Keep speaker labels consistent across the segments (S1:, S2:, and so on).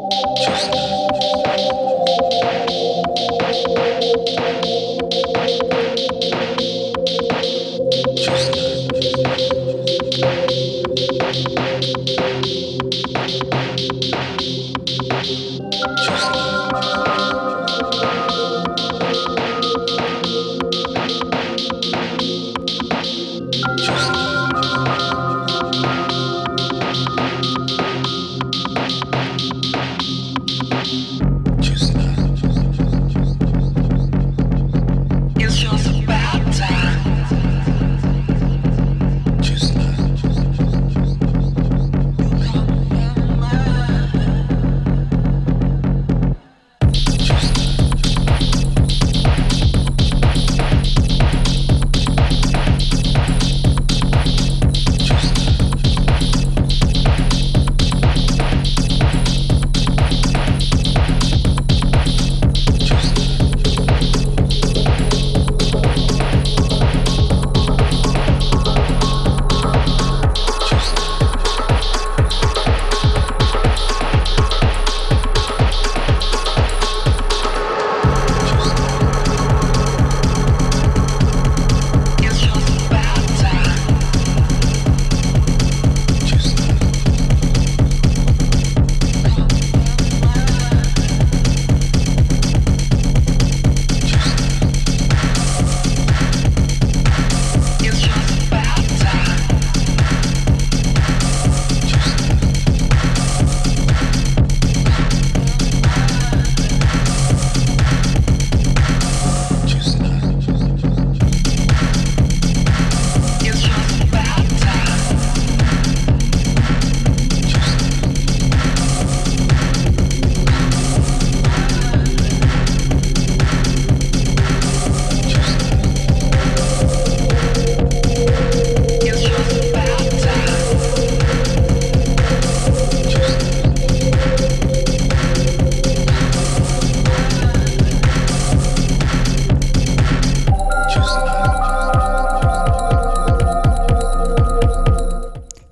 S1: Just.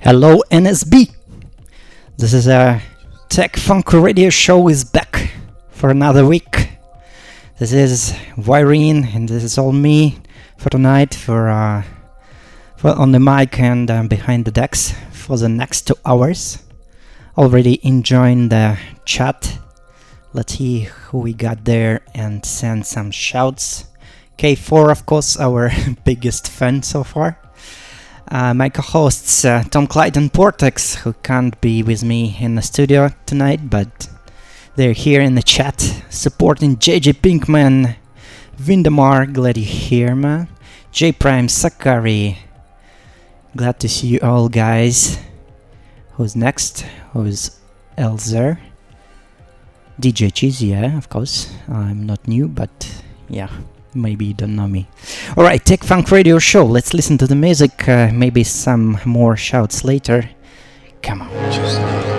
S1: Hello NSB. This is a Tech Funk Radio show is back for another week. This is Wyrene and this is all me for tonight for uh, for on the mic and uh, behind the decks for the next two hours. Already enjoying the chat. Let's see who we got there and send some shouts. K4 of course our biggest fan so far uh, my co-hosts uh, Tom Clyde and Portex, who can't be with me in the studio tonight, but they're here in the chat supporting JJ Pinkman, Vindamar, glad you're here, man. J Prime Sakari, glad to see you all, guys. Who's next? Who's Elzer? DJ Cheese, yeah, of course. I'm not new, but yeah, maybe you don't know me. Alright, Tech Funk Radio Show. Let's listen to the music. Uh, maybe some more shouts later. Come on.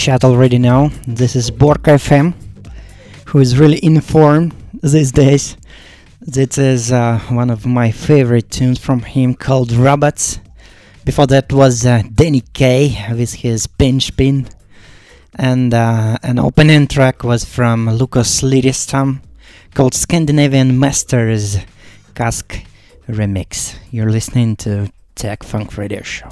S1: Chat already know. This is Borka FM, who is really informed these days. This is uh, one of my favorite tunes from him called Robots. Before that was uh, Danny Kaye with his Pinch Pin. And uh, an opening track was from Lucas Lyricsom called Scandinavian Masters Cask Remix. You're listening to Tech Funk Radio Show.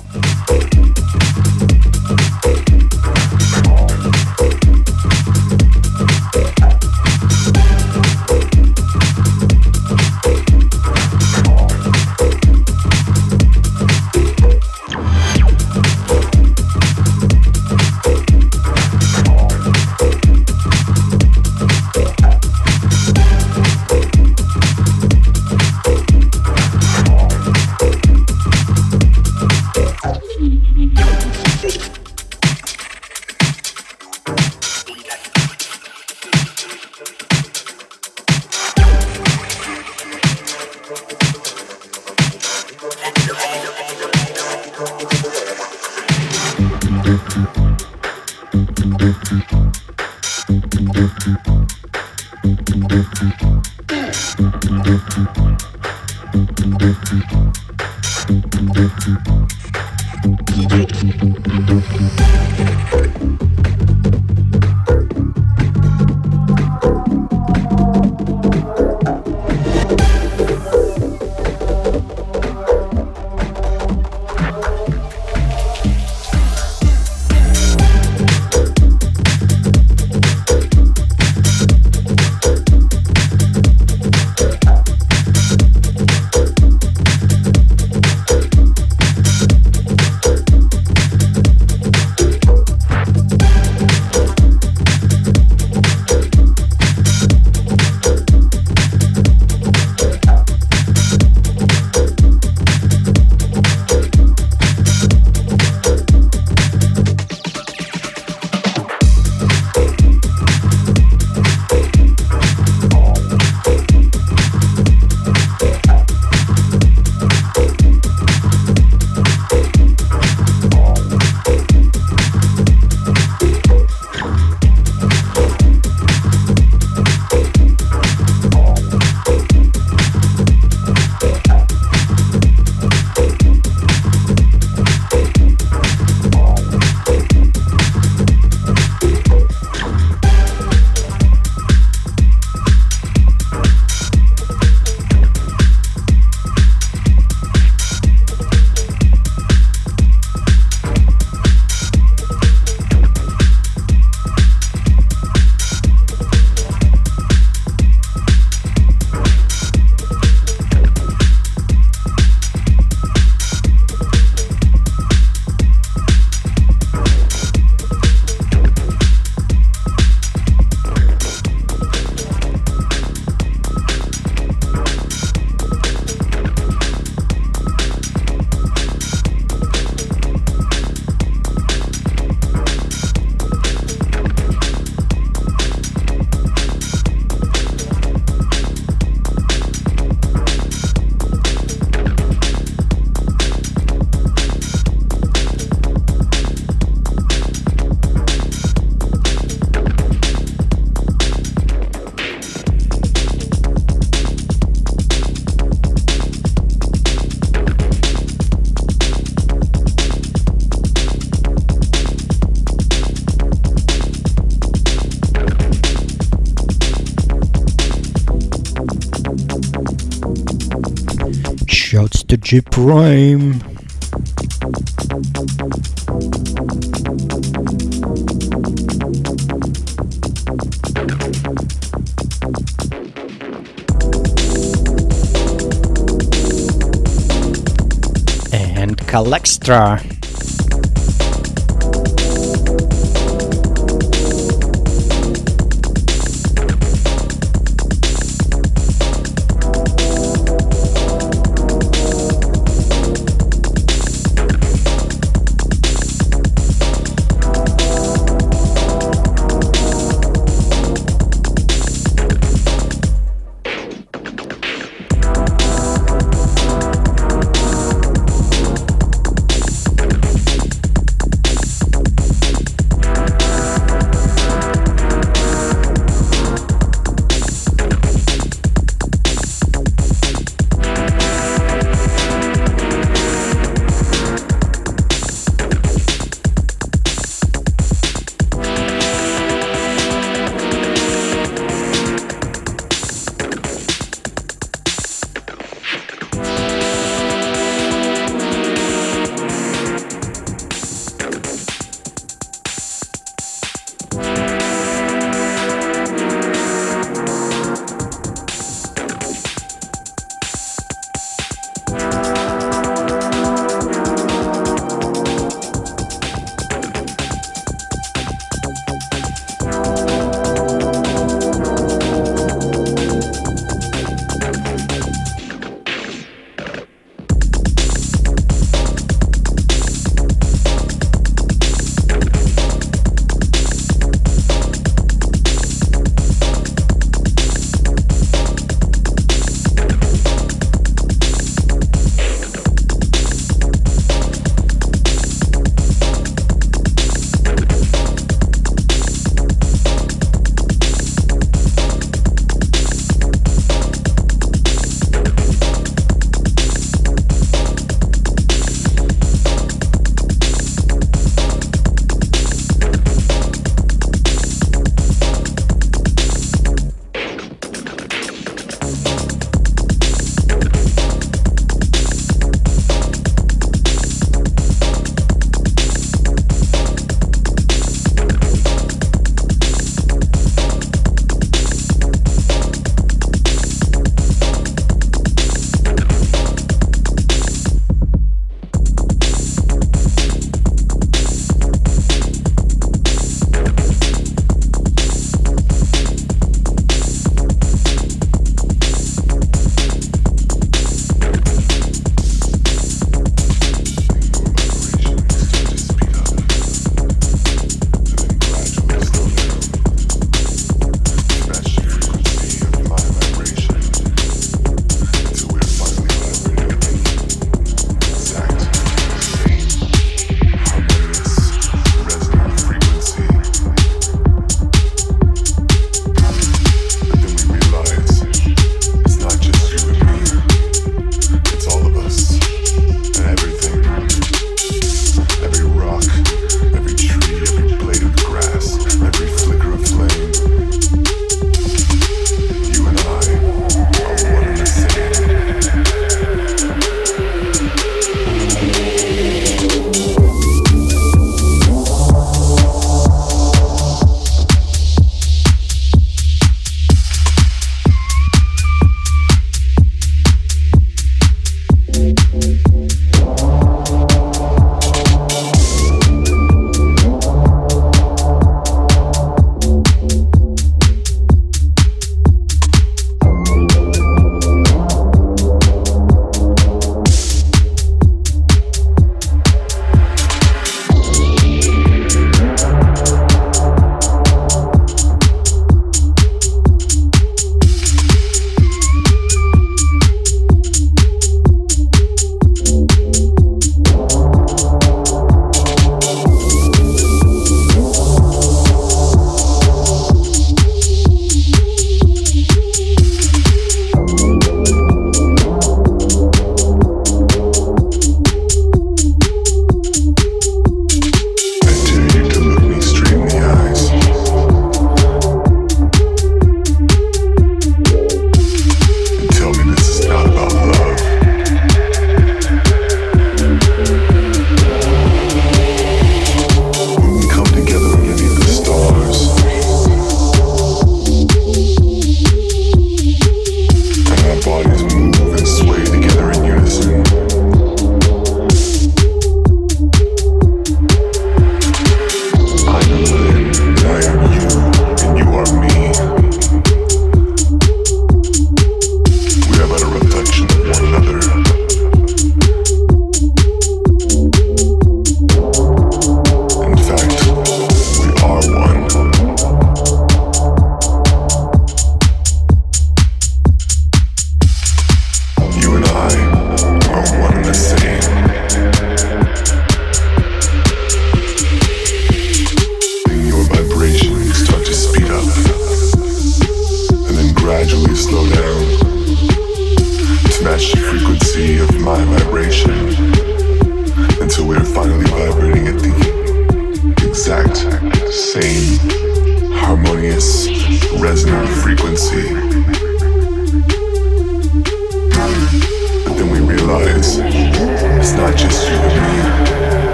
S1: G Prime. And Calextra.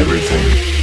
S1: everything.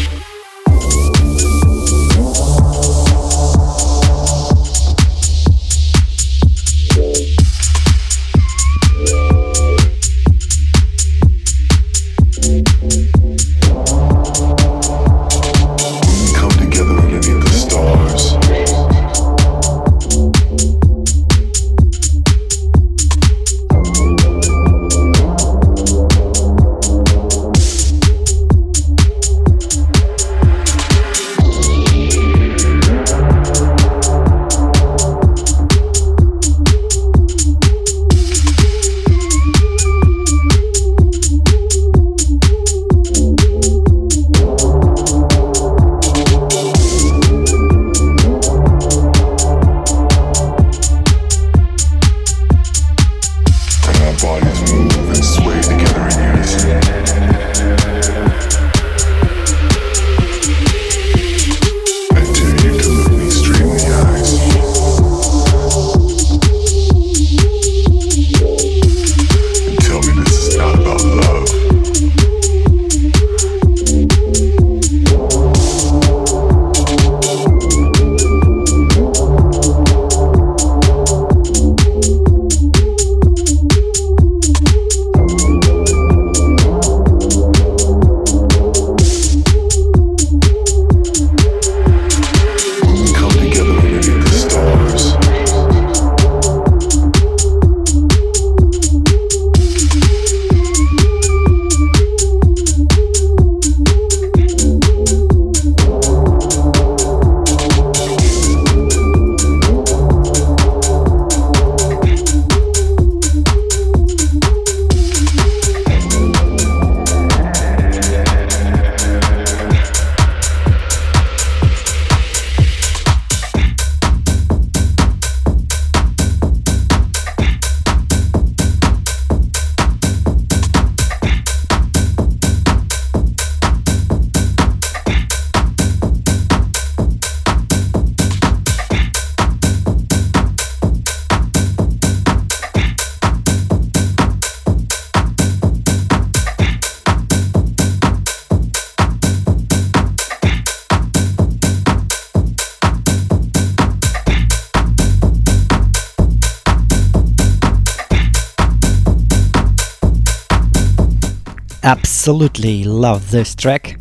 S1: Absolutely love this track.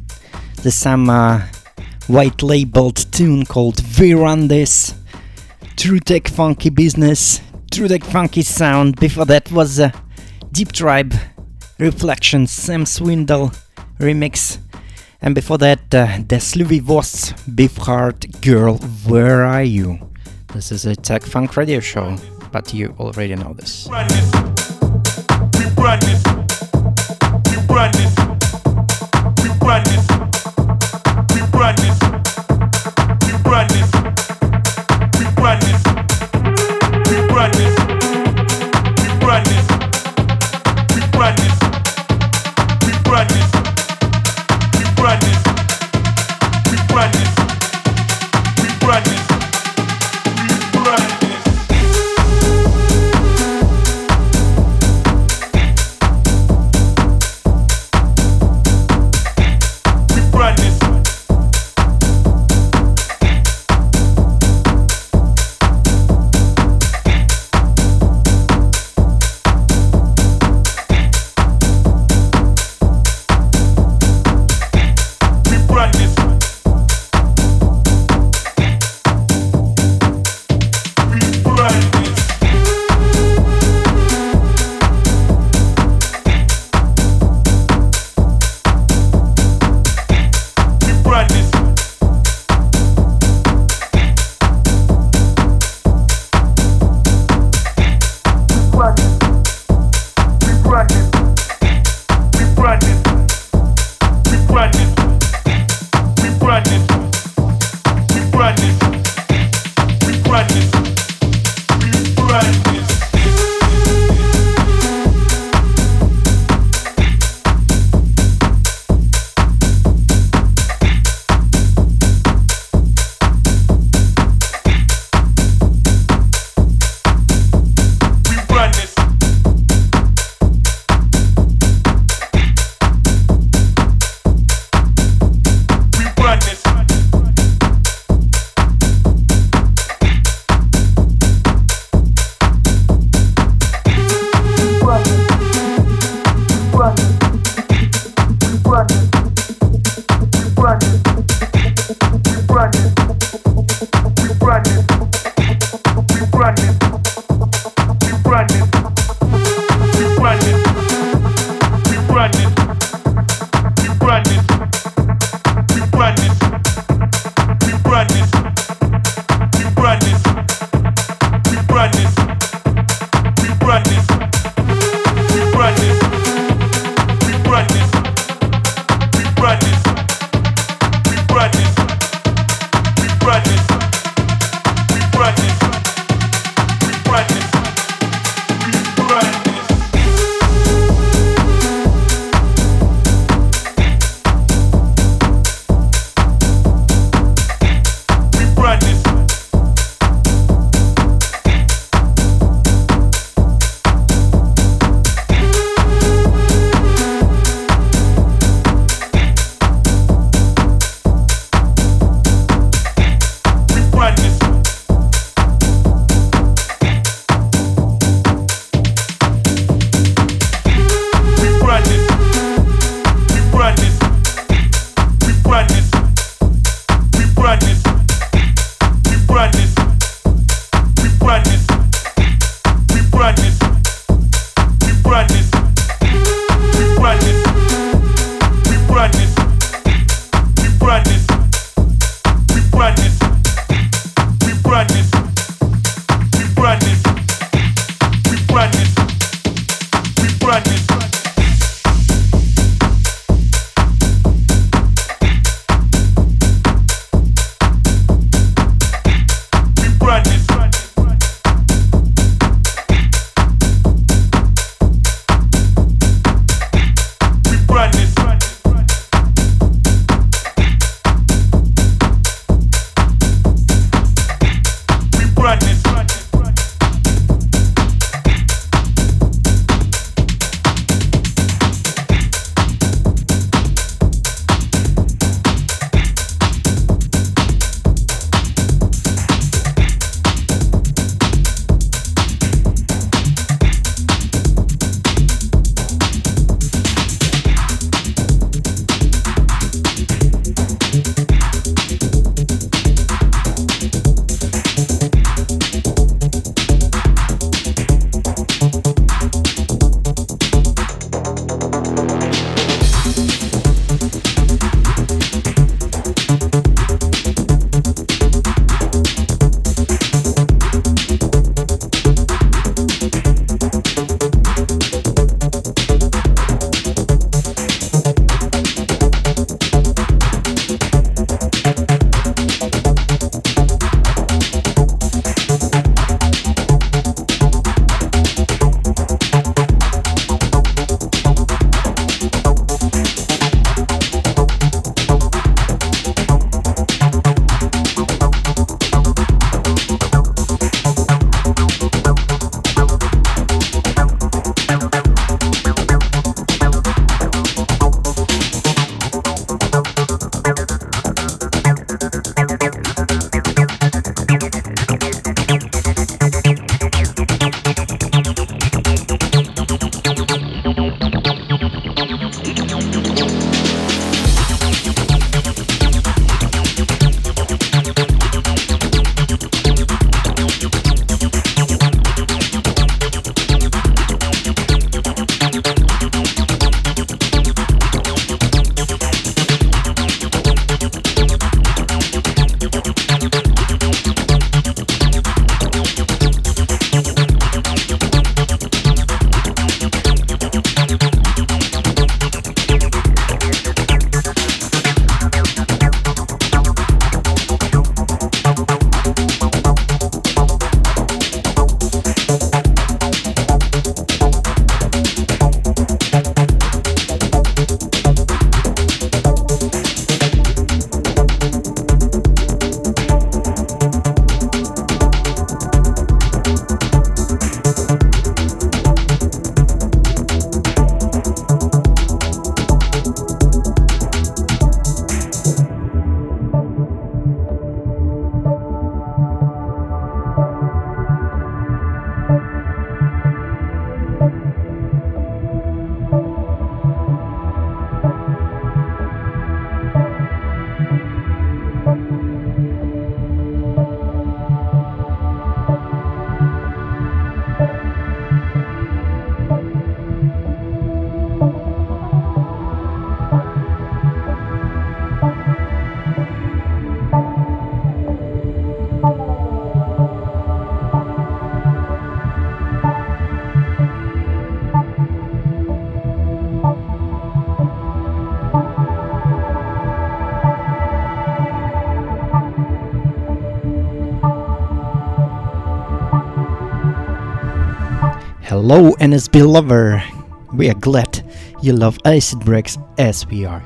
S1: There's some uh, white labeled tune called We Run This. True Tech Funky Business, True Tech Funky Sound. Before that was uh, Deep Tribe Reflections, Sam Swindle remix. And before that, uh, Das Louis Voss, Beef Heart Girl, Where Are You? This is a Tech Funk radio show, but you already know this. We this run this. Hello, NSB lover. We are glad you love acid breaks as we are.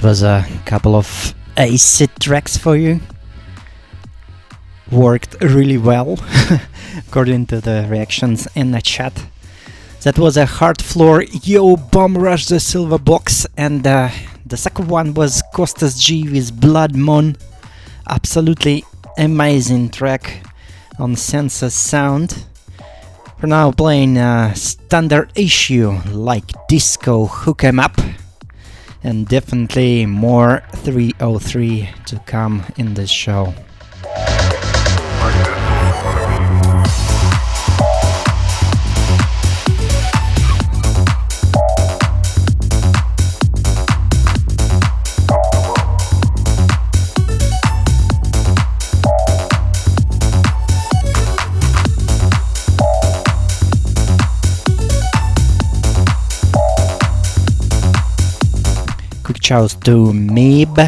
S1: That was a couple of acid tracks for you. Worked really well, according to the reactions in the chat. That was a Hardfloor Yo Bomb Rush the Silver Box, and uh, the second one was Costas G with Blood Moon. Absolutely amazing track on Senses Sound. We're now playing a standard issue like Disco Hook 'em Up and definitely more 303 to come in this show. Shouts to Meeb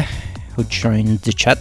S1: who joined the chat.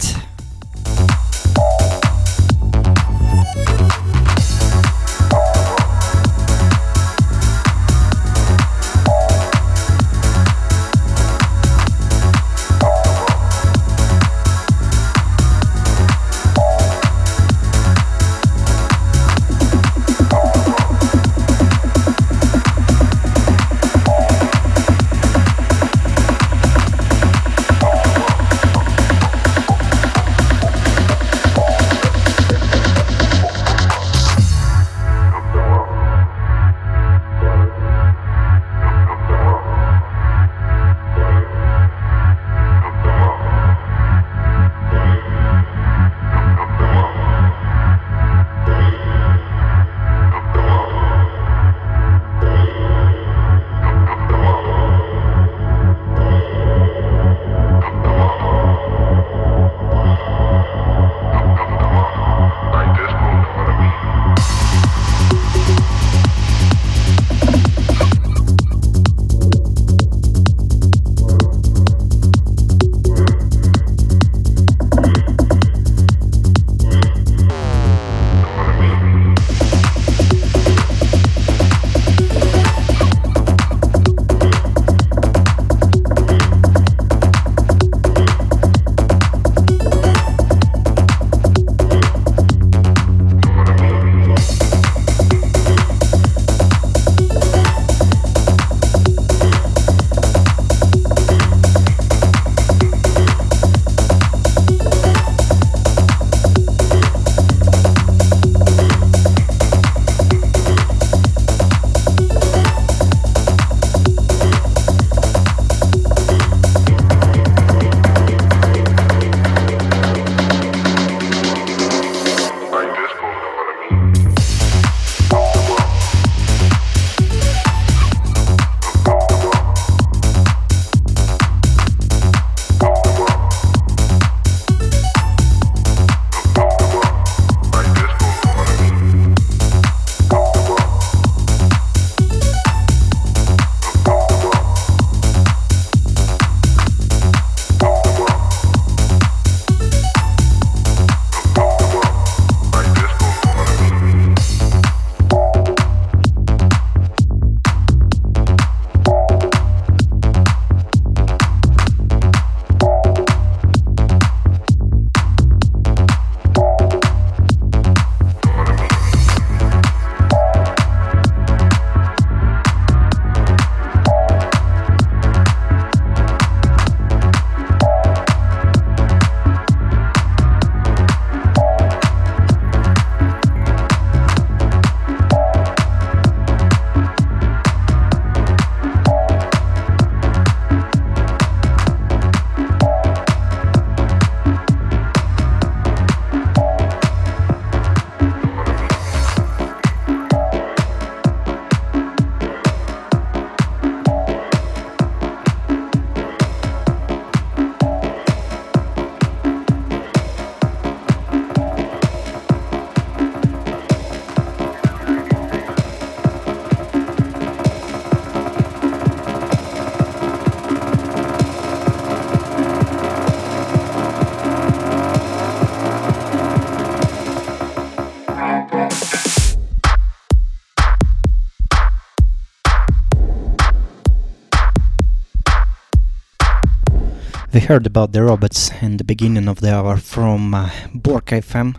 S1: We heard about the robots in the beginning of the hour from uh, Bork FM,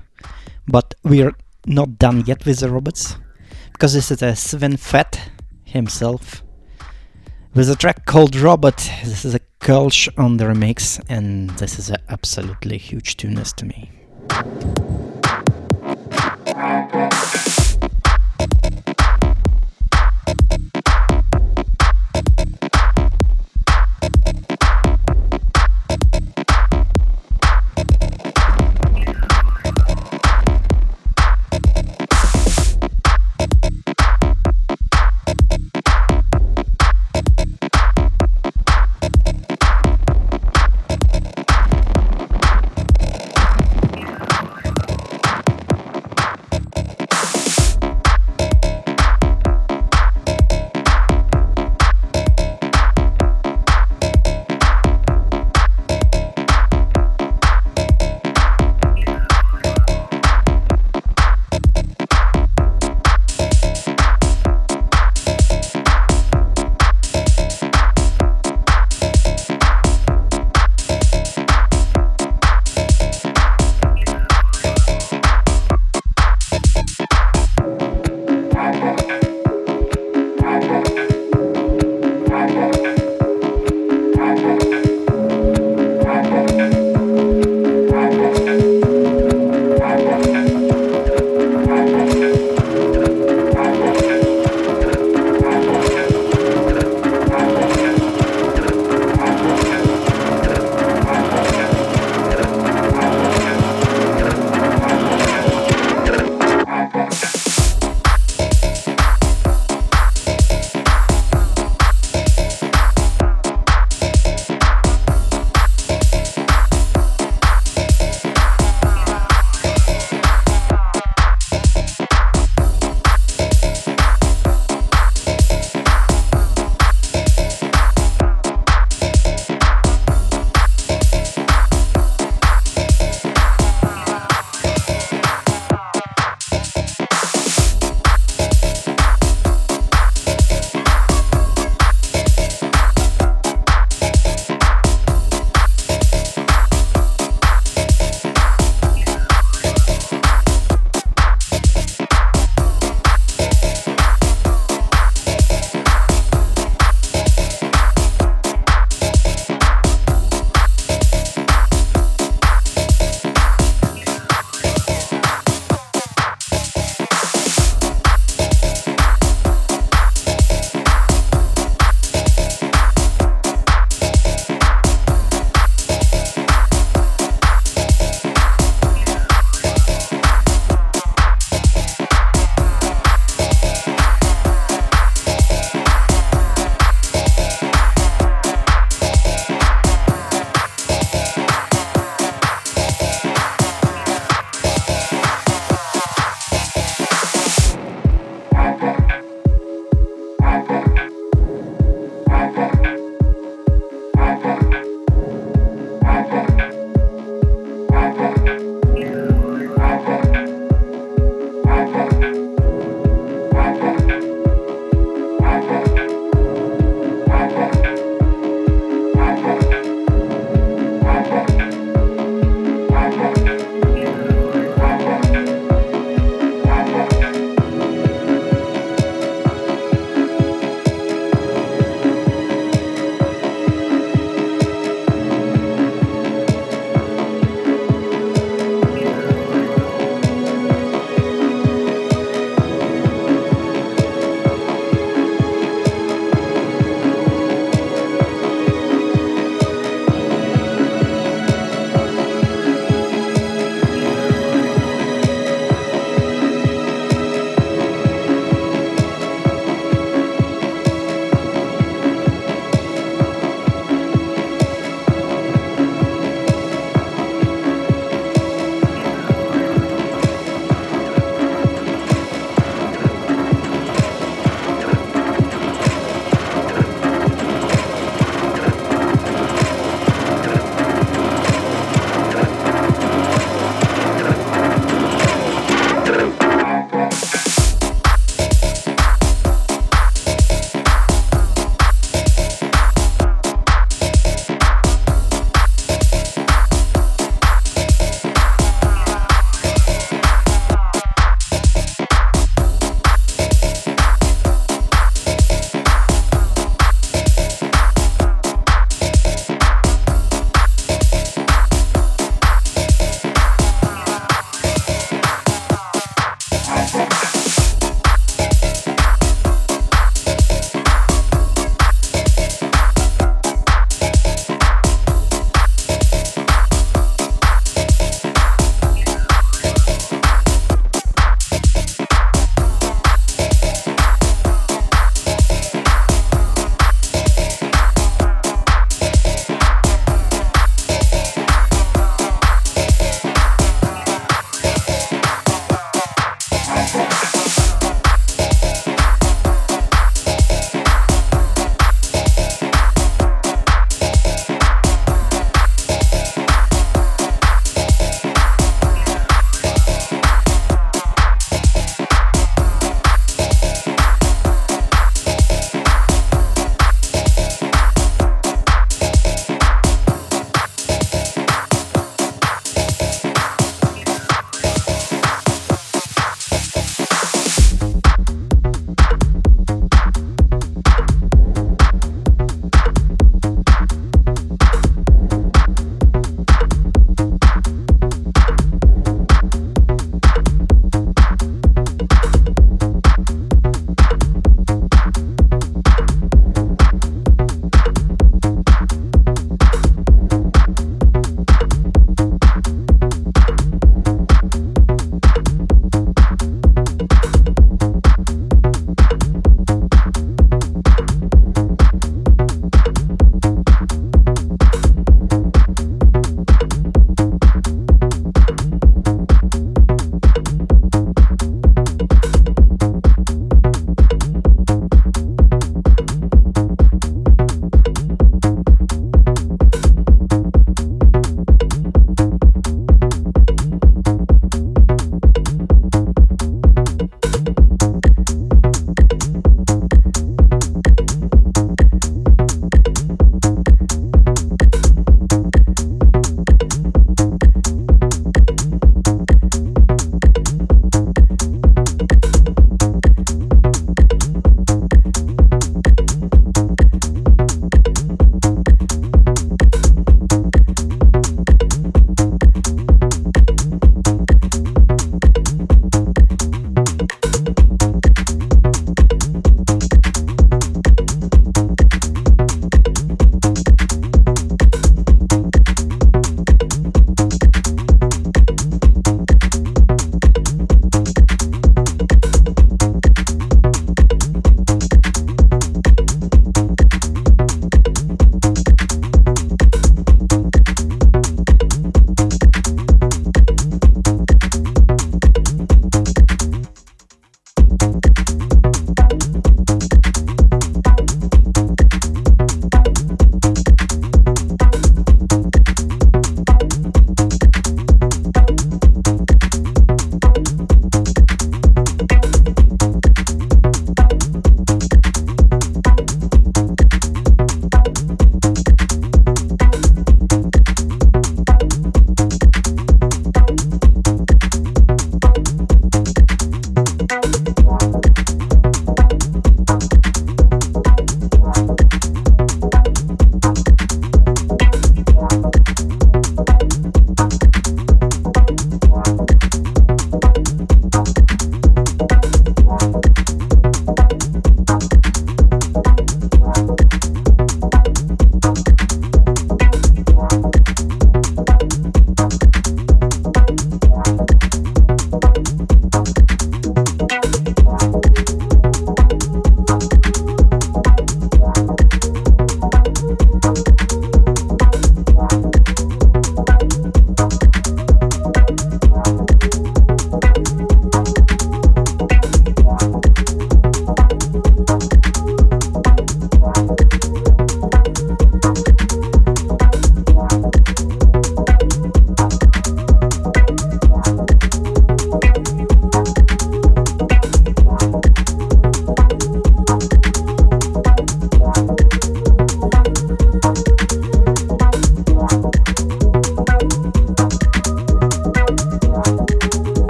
S1: but we're not done yet with the robots because this is a Sven Väth himself with a track called Robot. This is a Kölsch on the remix, and this is an absolutely huge tuneness to me.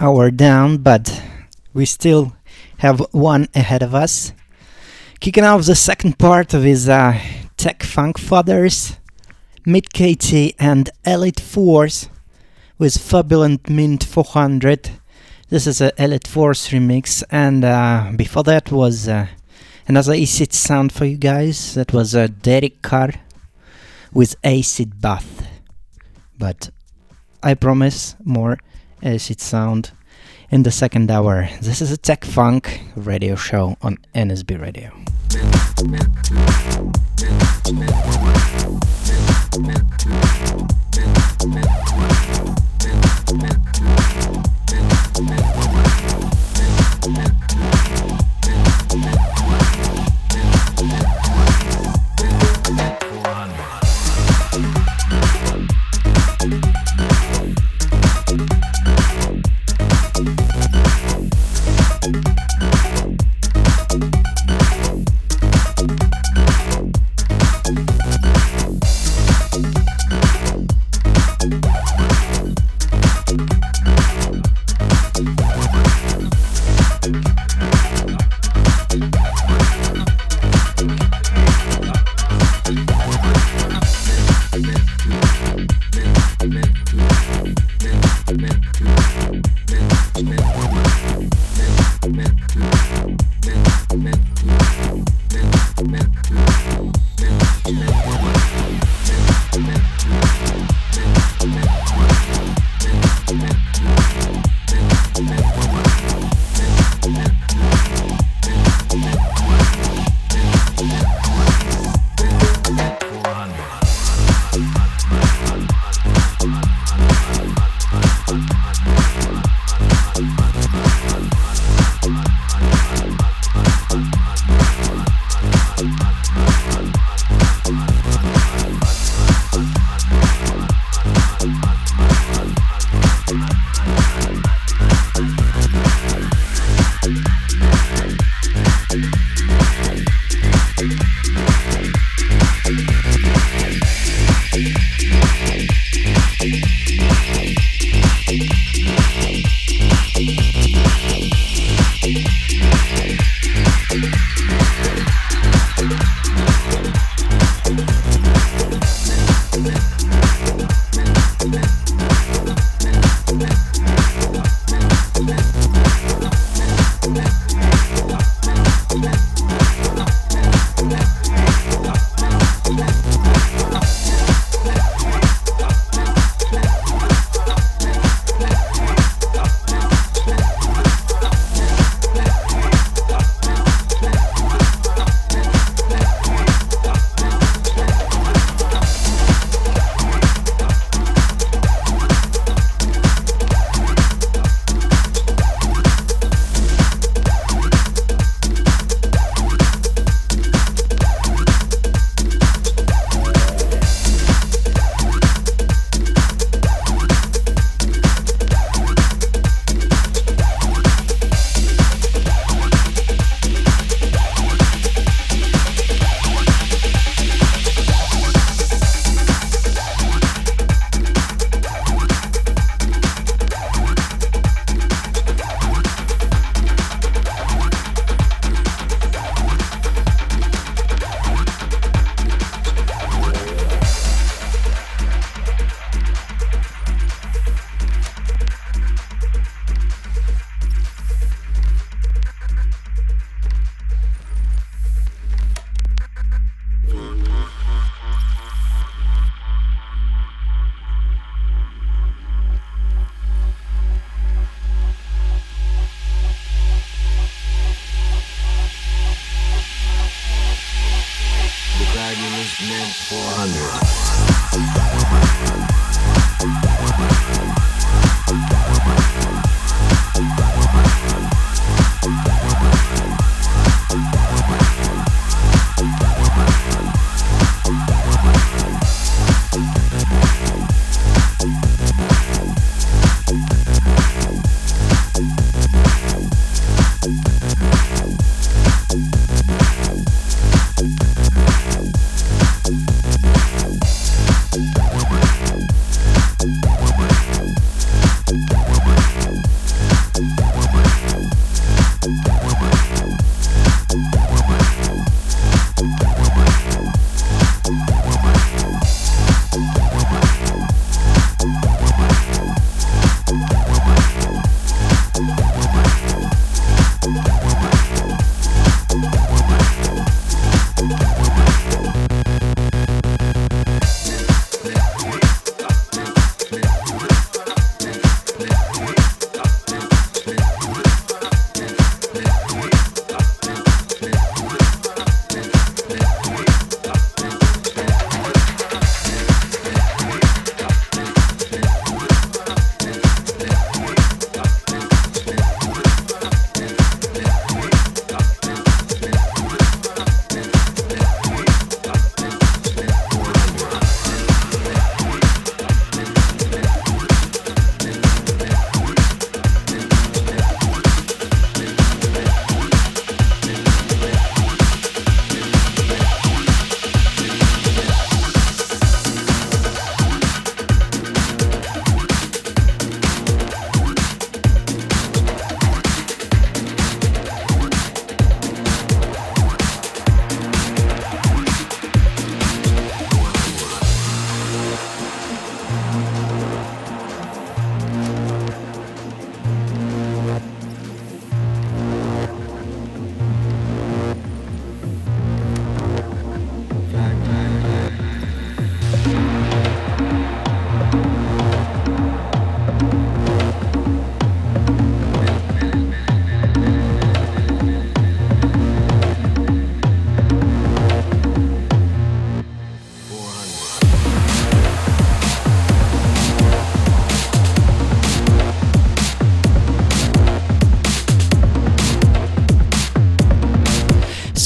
S1: Hour down, but we still have one ahead of us. Kicking off the second part of his uh, Tech Funk Fathers, Meat Katie and Elite Force with Fabulent Mint 400. This is a Elite Force remix, and uh, before that was uh, Another acid sound for you guys. That was a Derek Carr with acid bath. But I promise more acid sound in the second hour. This is a Tech Funk radio show on NSB Radio.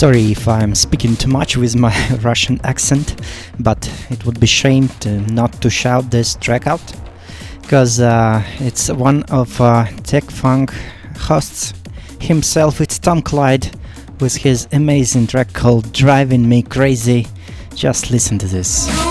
S2: Sorry if I'm speaking too much with my Russian accent, but it would be shame to not to shout this track out, because uh, it's one of uh, Tech Funk hosts himself. It's Tom Clyde with his amazing track called "Driving Me Crazy." Just listen to this.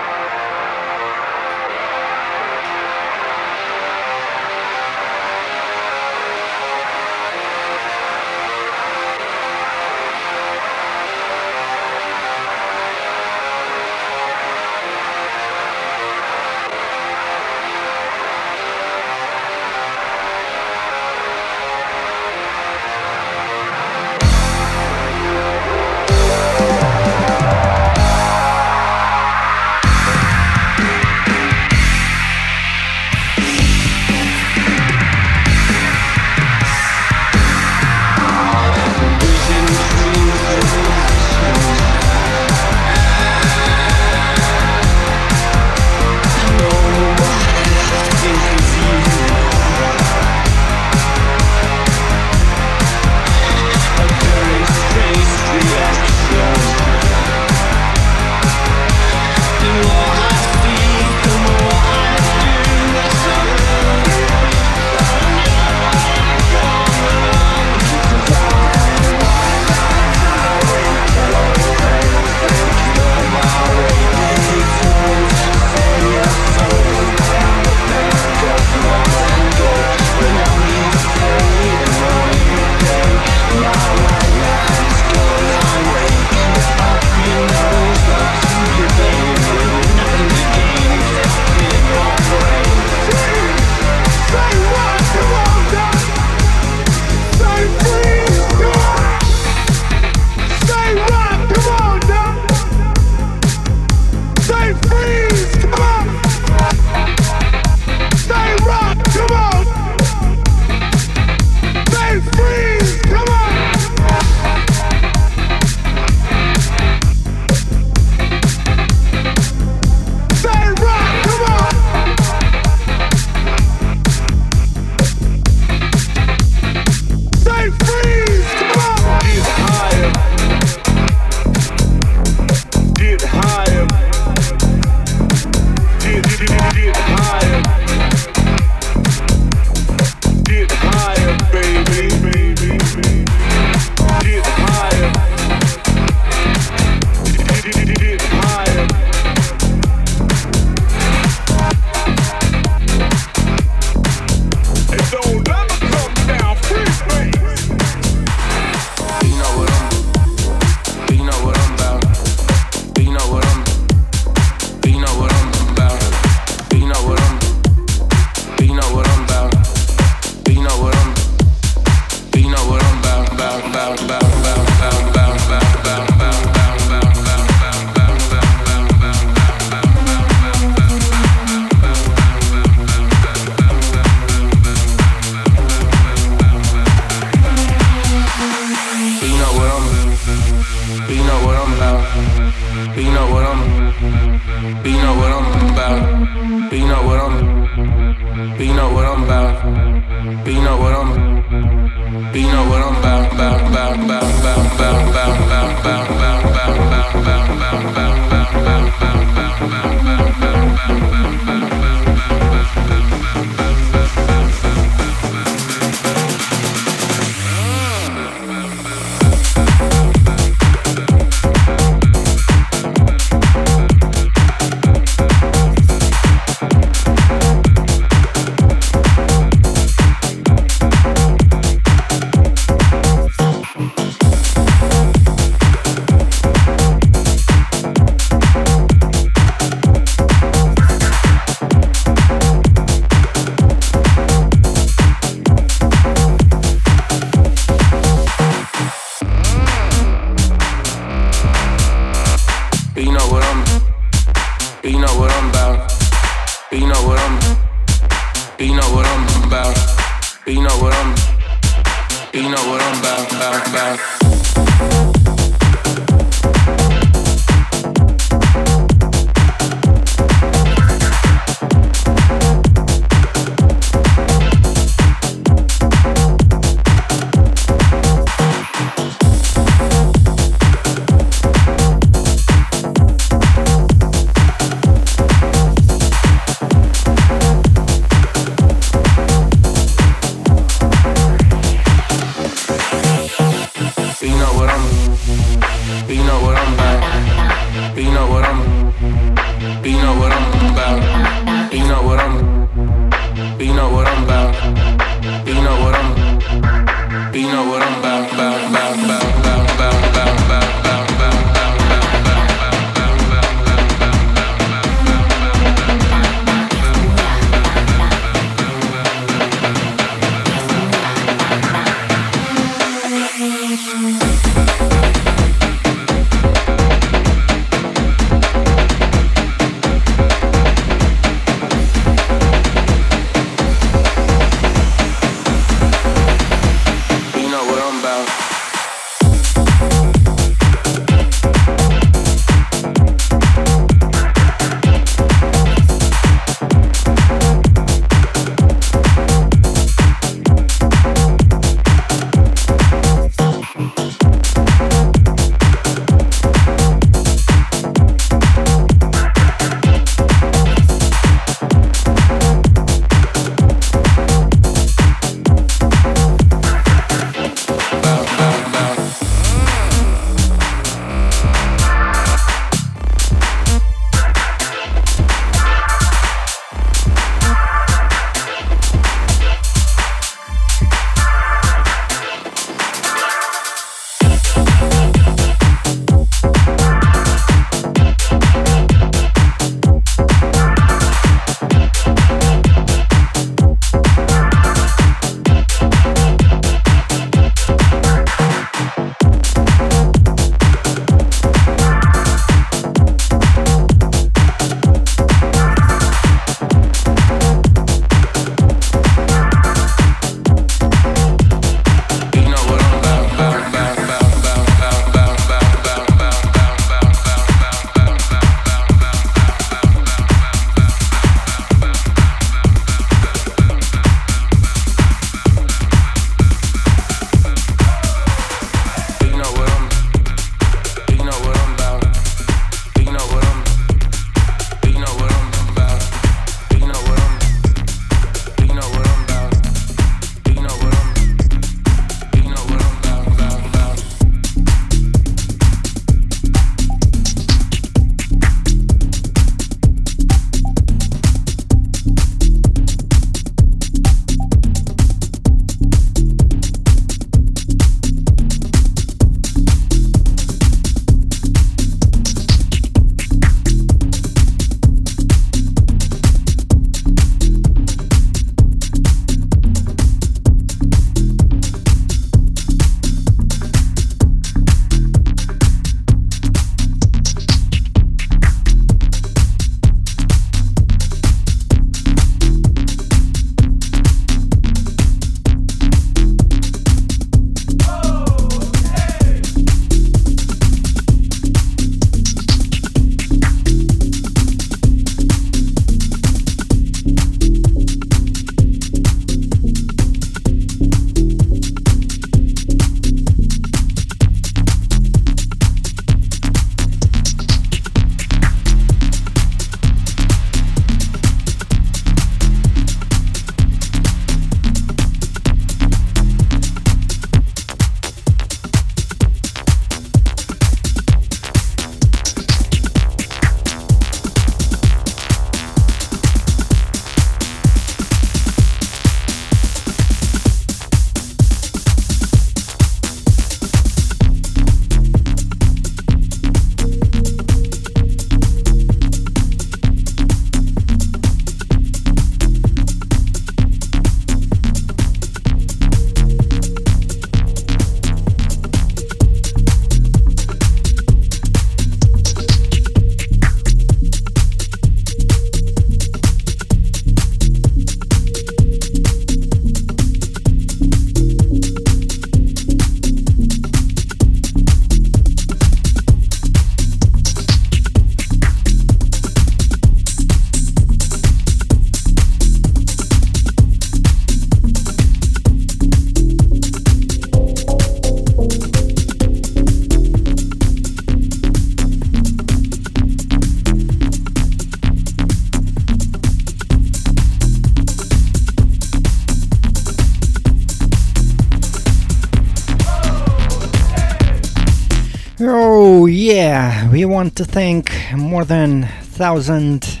S1: We want to thank more than 1000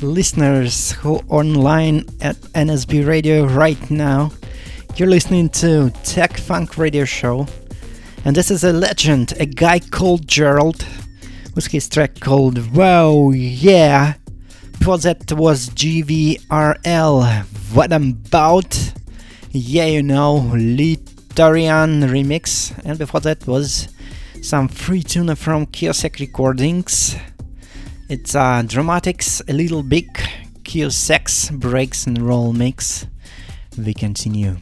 S1: listeners who online at NSB Radio right now. You're listening to Tech Funk Radio Show, and this is a legend, a guy called Gerald, with his track called Whoa Yeah. Before that was GVRL, What I'm About. Yeah, you know, Litarian remix, and before that was some free tuna from Kiosk Recordings. It's uh, dramatics, a little big, Kiosk breaks and roll mix. We continue.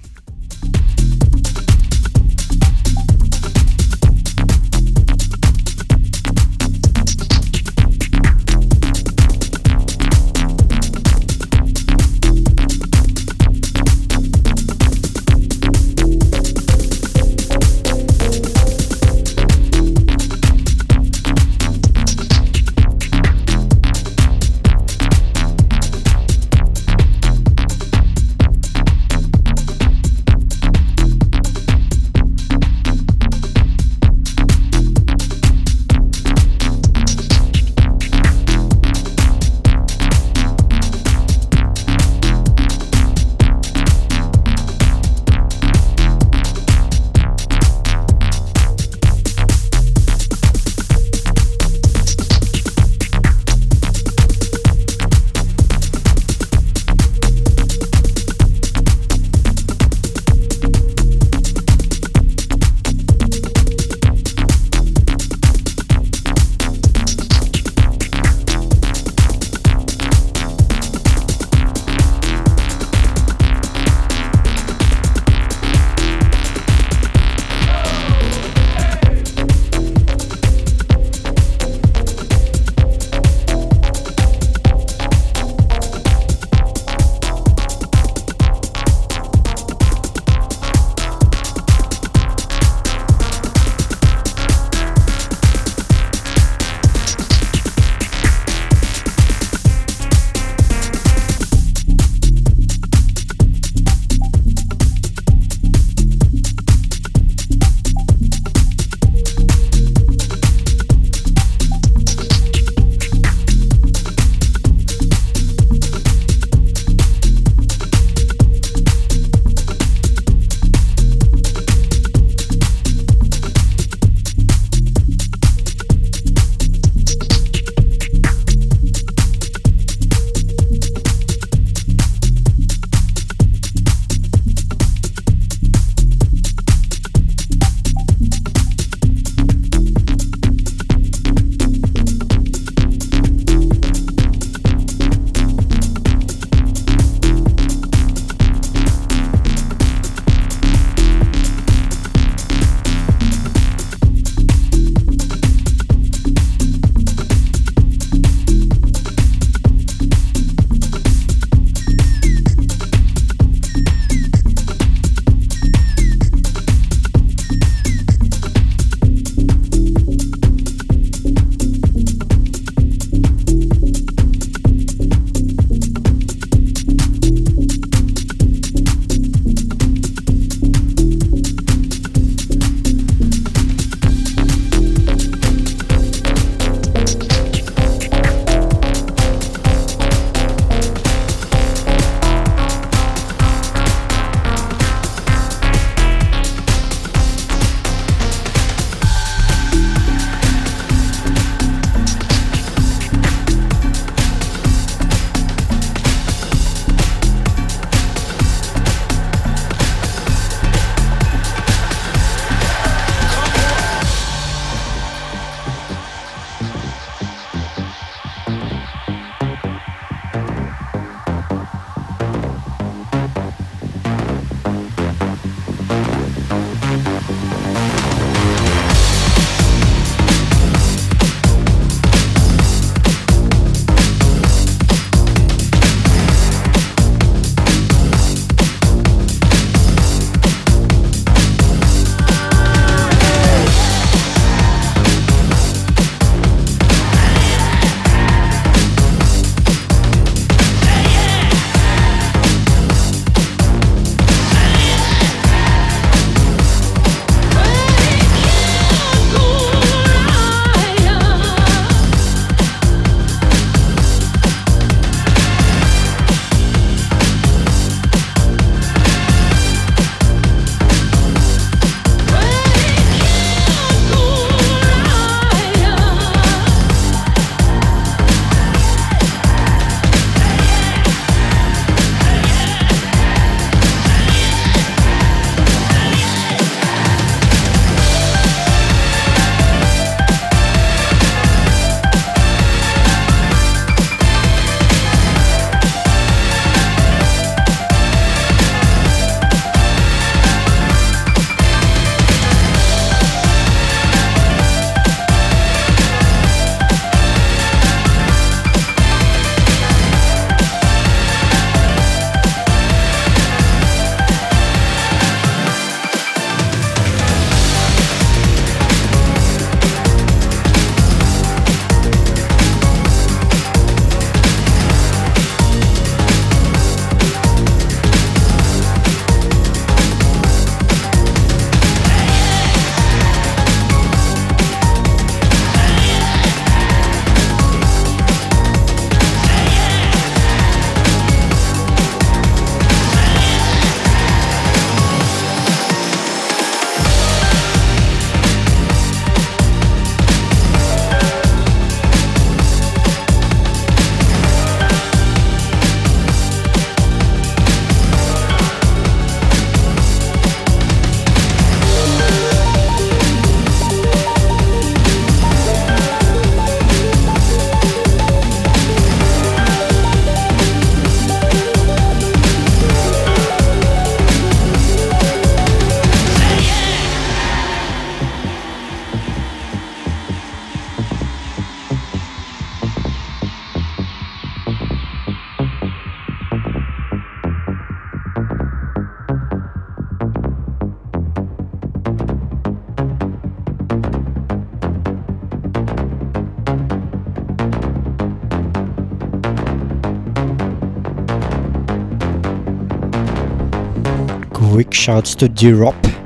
S1: Shouts to D-Rop. Alright,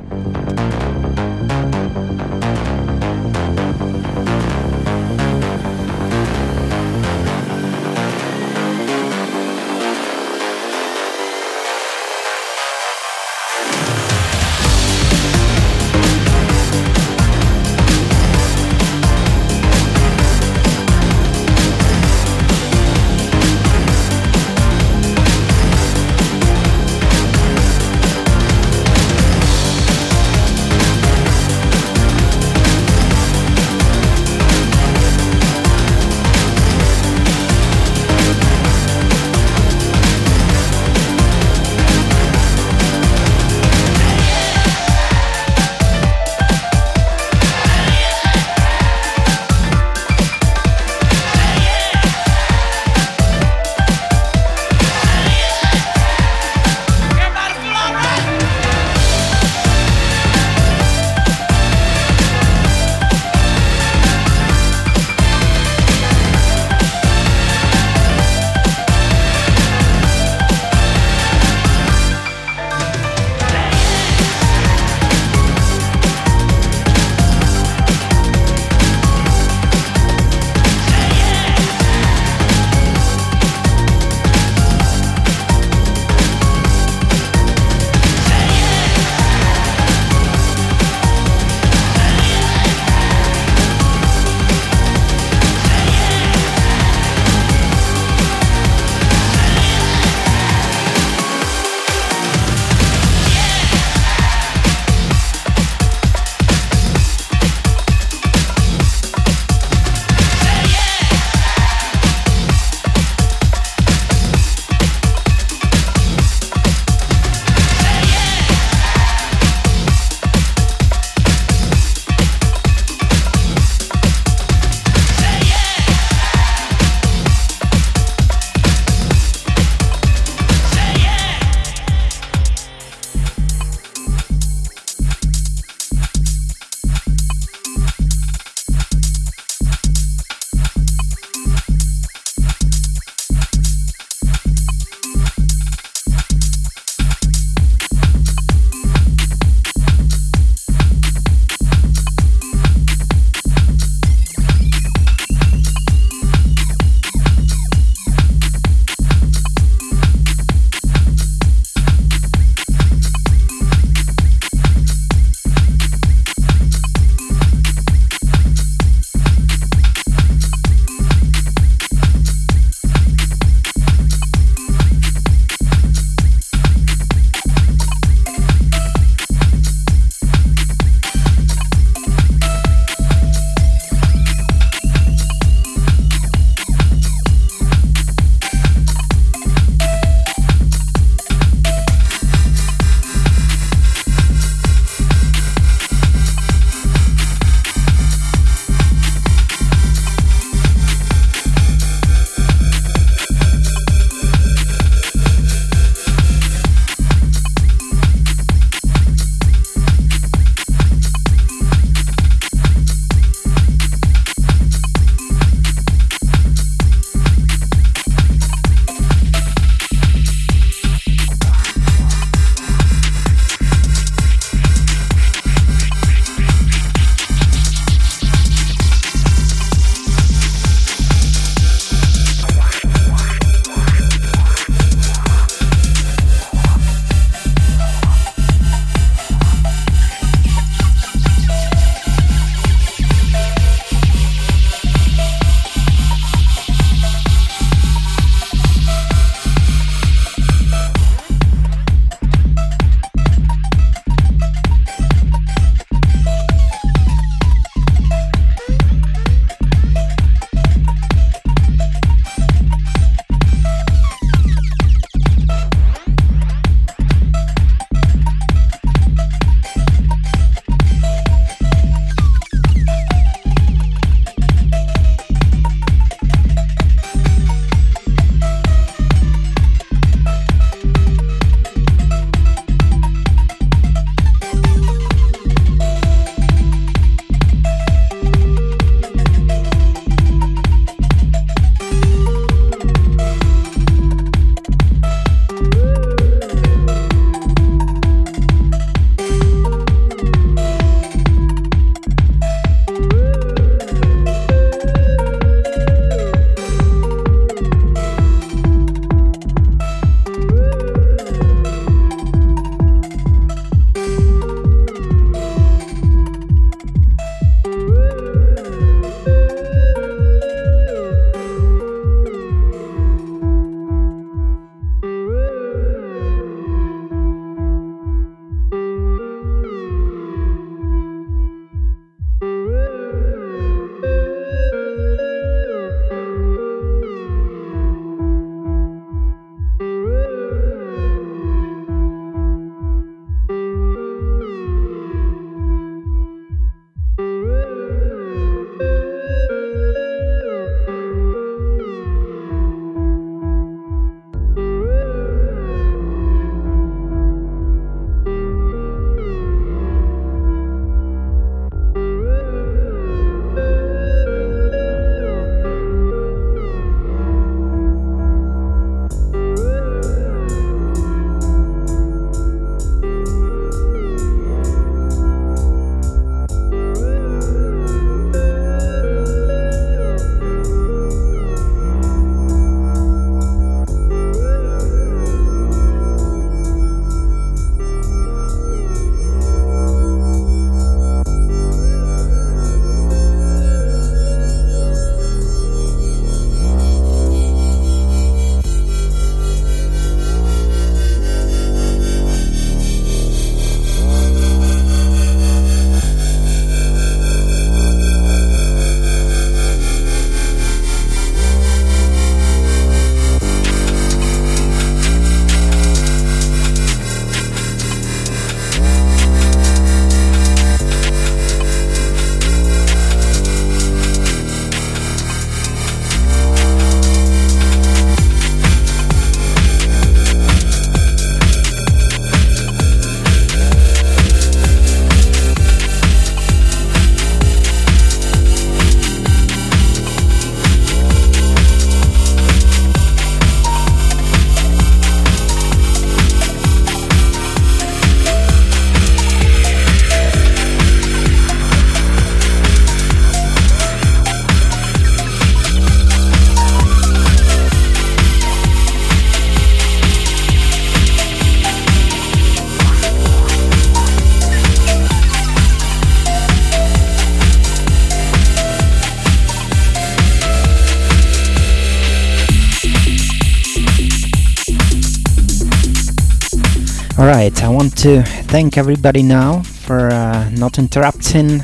S1: to thank everybody now for uh, not interrupting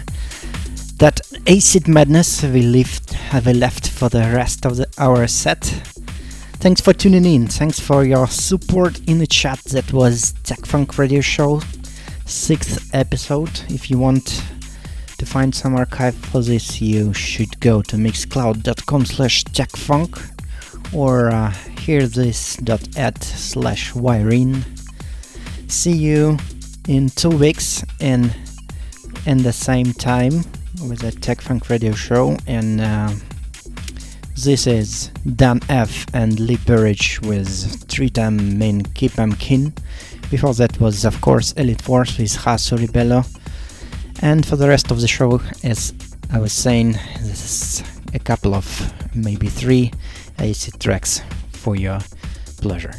S1: that acid madness we left, we left for the rest of the, our set. Thanks for tuning in. Thanks for your support in the chat. That was Tech Funk Radio Show, sixth episode. If you want to find some archive for this, you should go to mixcloud.com slash techfunk or uh, hearthis.at slash wiring see you in two weeks in in the same time with the Tech Funk Radio Show and uh, this is Dan F and Lee Burridge with main Keep 'em Kin. Before that was of course Elite Force with Hasso Ribello. And for the rest of the show, as I was saying, this is a couple of maybe three AC tracks for your pleasure.